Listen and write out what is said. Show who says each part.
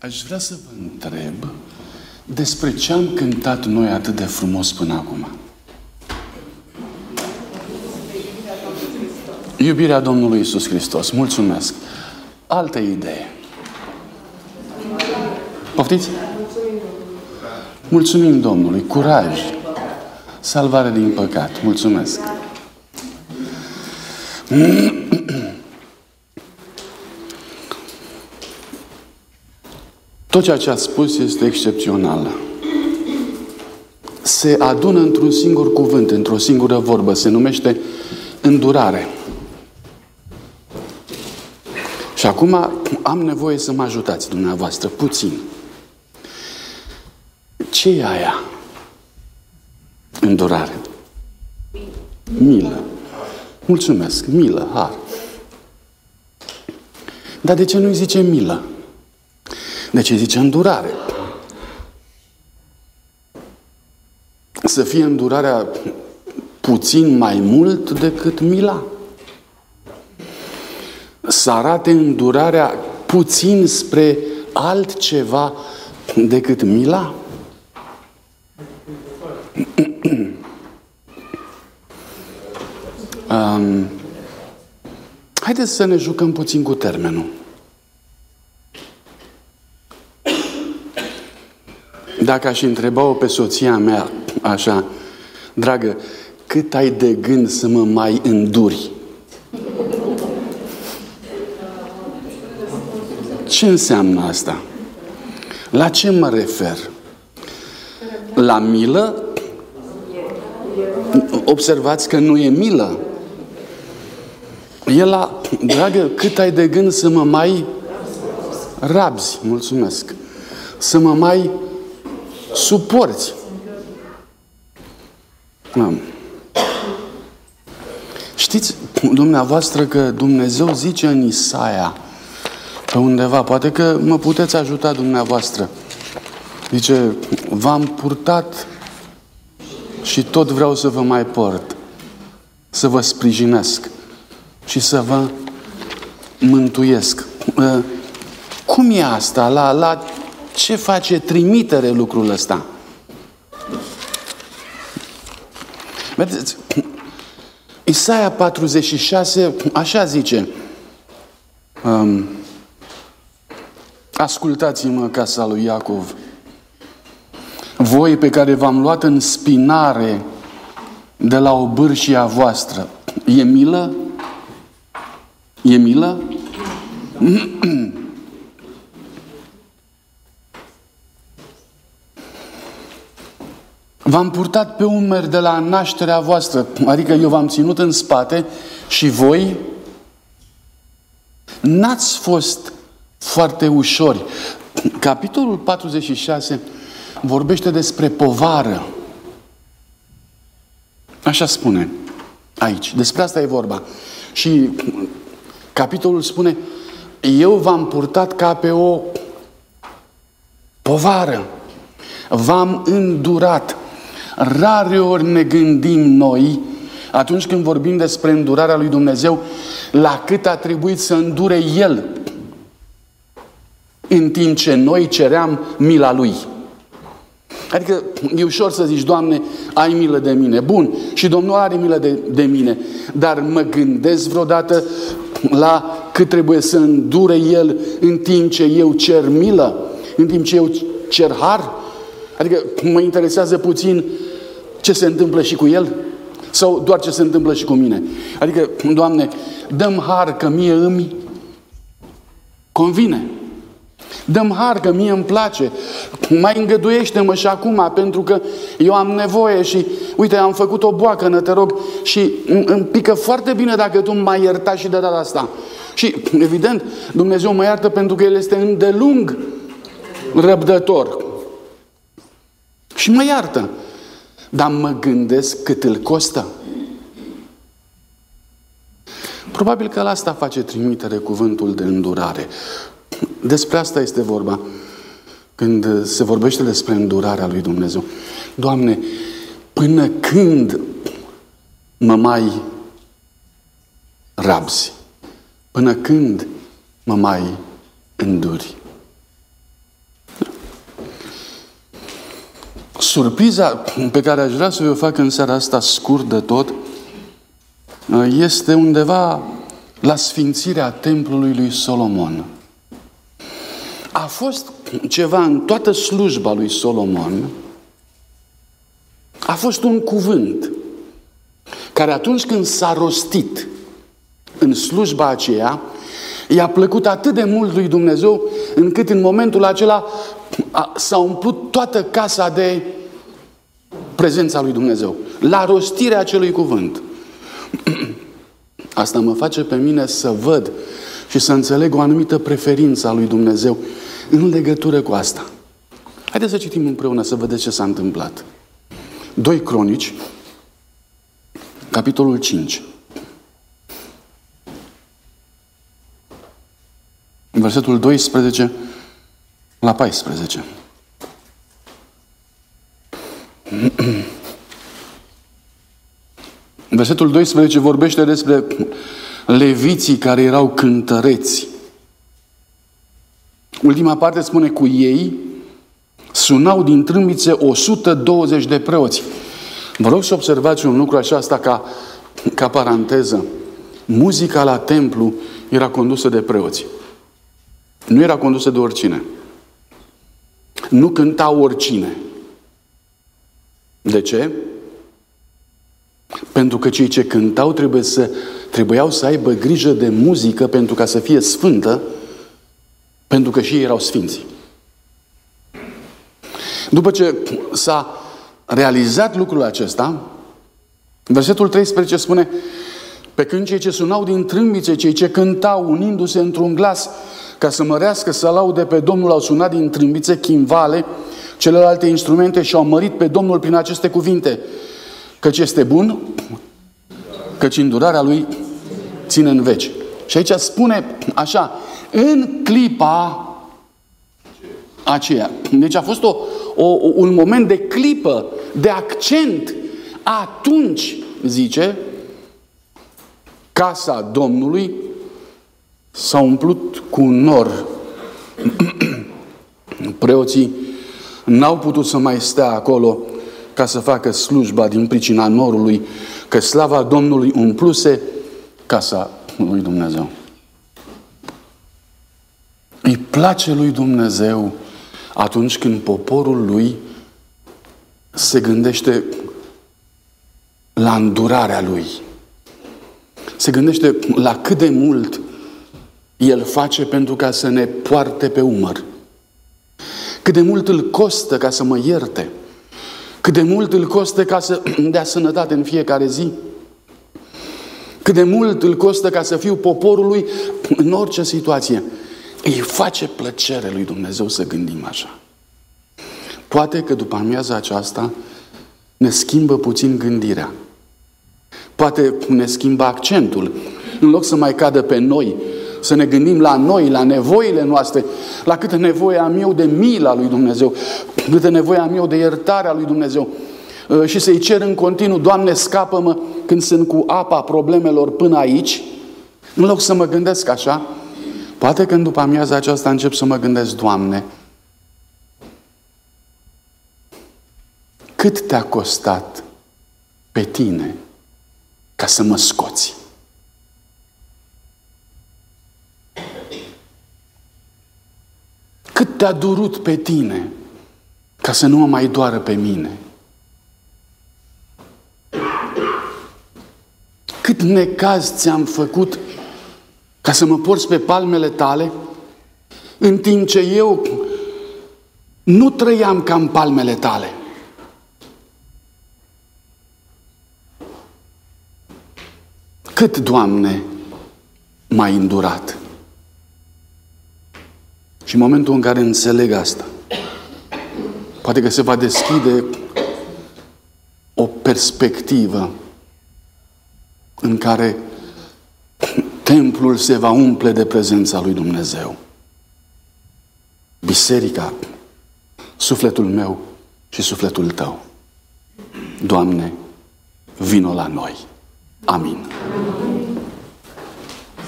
Speaker 1: Aș vrea să vă întreb despre ce am cântat noi atât de frumos până acum. Iubirea Domnului Isus Hristos. Mulțumesc. Altă idee. Poftiți? Mulțumim Domnului. Curaj. Salvare din păcat. Mulțumesc. Tot ceea ce a spus este excepțional. Se adună într-un singur cuvânt, într-o singură vorbă. Se numește îndurare. Și acum am nevoie să mă ajutați dumneavoastră, puțin. Ce e aia? Îndurare. Milă. Mulțumesc. Milă, har. Dar de ce nu-i zice milă? De ce zice îndurare? Să fie îndurarea puțin mai mult decât mila? Să arate îndurarea puțin spre altceva decât mila? um, haideți să ne jucăm puțin cu termenul. Dacă aș întreba-o pe soția mea așa, dragă, cât ai de gând să mă mai înduri? Ce înseamnă asta? La ce mă refer? La milă? Observați că nu e milă. E la, dragă, cât ai de gând să mă mai rabzi, mulțumesc, să mă mai suporți. Știți dumneavoastră că Dumnezeu zice în Isaia, pe undeva, poate că mă puteți ajuta dumneavoastră. Zice, v-am purtat și tot vreau să vă mai port, să vă sprijinesc și să vă mântuiesc. Ă, cum e asta? La, la ce face trimitere lucrul ăsta? Vedeți, Isaia 46, așa zice, um, ascultați-mă casa lui Iacov, voi pe care v-am luat în spinare de la o bârșie a voastră, e milă? E milă? V-am purtat pe umeri de la nașterea voastră, adică eu v-am ținut în spate și voi n-ați fost foarte ușori. Capitolul 46 vorbește despre povară. Așa spune aici. Despre asta e vorba. Și capitolul spune, eu v-am purtat ca pe o povară. V-am îndurat. Rare ori ne gândim noi, atunci când vorbim despre îndurarea lui Dumnezeu, la cât a trebuit să îndure El, în timp ce noi ceream mila Lui. Adică e ușor să zici, Doamne, ai milă de mine. Bun, și Domnul are milă de, de mine. Dar mă gândesc vreodată la cât trebuie să îndure El în timp ce eu cer milă, în timp ce eu cer har. Adică mă interesează puțin ce se întâmplă și cu el? Sau doar ce se întâmplă și cu mine? Adică, Doamne, dăm har că mie îmi convine. Dăm har că mie îmi place. Mai îngăduiește-mă și acum, pentru că eu am nevoie și, uite, am făcut o boacă, te rog, și îmi pică foarte bine dacă tu mai ierta și de data asta. Și, evident, Dumnezeu mă iartă pentru că El este îndelung răbdător. Și mă iartă. Dar mă gândesc cât îl costă. Probabil că la asta face trimitere cuvântul de îndurare. Despre asta este vorba când se vorbește despre îndurarea lui Dumnezeu. Doamne, până când mă mai rabzi? Până când mă mai înduri? Surpriza pe care aș vrea să o fac în seara asta, scurt de tot, este undeva la sfințirea templului lui Solomon. A fost ceva în toată slujba lui Solomon, a fost un cuvânt care atunci când s-a rostit în slujba aceea, i-a plăcut atât de mult lui Dumnezeu, încât în momentul acela s-a umplut toată casa de prezența lui Dumnezeu. La rostirea acelui cuvânt. Asta mă face pe mine să văd și să înțeleg o anumită preferință a lui Dumnezeu în legătură cu asta. Haideți să citim împreună să vedeți ce s-a întâmplat. Doi cronici, capitolul 5. Versetul 12 la 14. Versetul 12 vorbește despre leviții care erau cântăreți. Ultima parte spune cu ei sunau din trâmbițe 120 de preoți. Vă rog să observați un lucru așa, asta ca, ca paranteză. Muzica la templu era condusă de preoți. Nu era condusă de oricine. Nu cânta oricine. De ce? Pentru că cei ce cântau trebuie să, trebuiau să aibă grijă de muzică pentru ca să fie sfântă, pentru că și ei erau sfinți. După ce s-a realizat lucrul acesta, versetul 13 spune pe când cei ce sunau din trâmbițe, cei ce cântau unindu-se într-un glas ca să mărească, să laude pe Domnul, au sunat din trâmbițe, chimvale, celelalte instrumente și au mărit pe Domnul prin aceste cuvinte. Căci este bun, căci îndurarea lui ține în veci. Și aici spune așa, în clipa aceea. Deci a fost o, o, un moment de clipă, de accent. Atunci, zice, casa Domnului s-a umplut cu un nor. Preoții n-au putut să mai stea acolo ca să facă slujba din pricina norului, că slava Domnului umpluse casa lui Dumnezeu. Îi place lui Dumnezeu atunci când poporul lui se gândește la îndurarea lui. Se gândește la cât de mult el face pentru ca să ne poarte pe umăr. Cât de mult îl costă ca să mă ierte. Cât de mult îl costă ca să dea sănătate în fiecare zi. Cât de mult îl costă ca să fiu poporul lui în orice situație. Îi face plăcere lui Dumnezeu să gândim așa. Poate că după amiaza aceasta ne schimbă puțin gândirea. Poate ne schimbă accentul. În loc să mai cadă pe noi, să ne gândim la noi, la nevoile noastre, la câtă nevoie am eu de mila lui Dumnezeu, câtă nevoie am eu de iertarea lui Dumnezeu. Uh, și să-i cer în continuu, Doamne, scapă-mă când sunt cu apa problemelor până aici, în loc să mă gândesc așa, poate când după amiaza aceasta încep să mă gândesc, Doamne, cât te-a costat pe tine ca să mă scoți? Cât te-a durut pe tine ca să nu mă mai doară pe mine? Cât necaz ți-am făcut ca să mă porți pe palmele tale, în timp ce eu nu trăiam ca în palmele tale. Cât, Doamne, m-ai îndurat? Și în momentul în care înțeleg asta, poate că se va deschide o perspectivă în care templul se va umple de prezența lui Dumnezeu. Biserica, sufletul meu și sufletul tău. Doamne, vino la noi. Amin. Amin.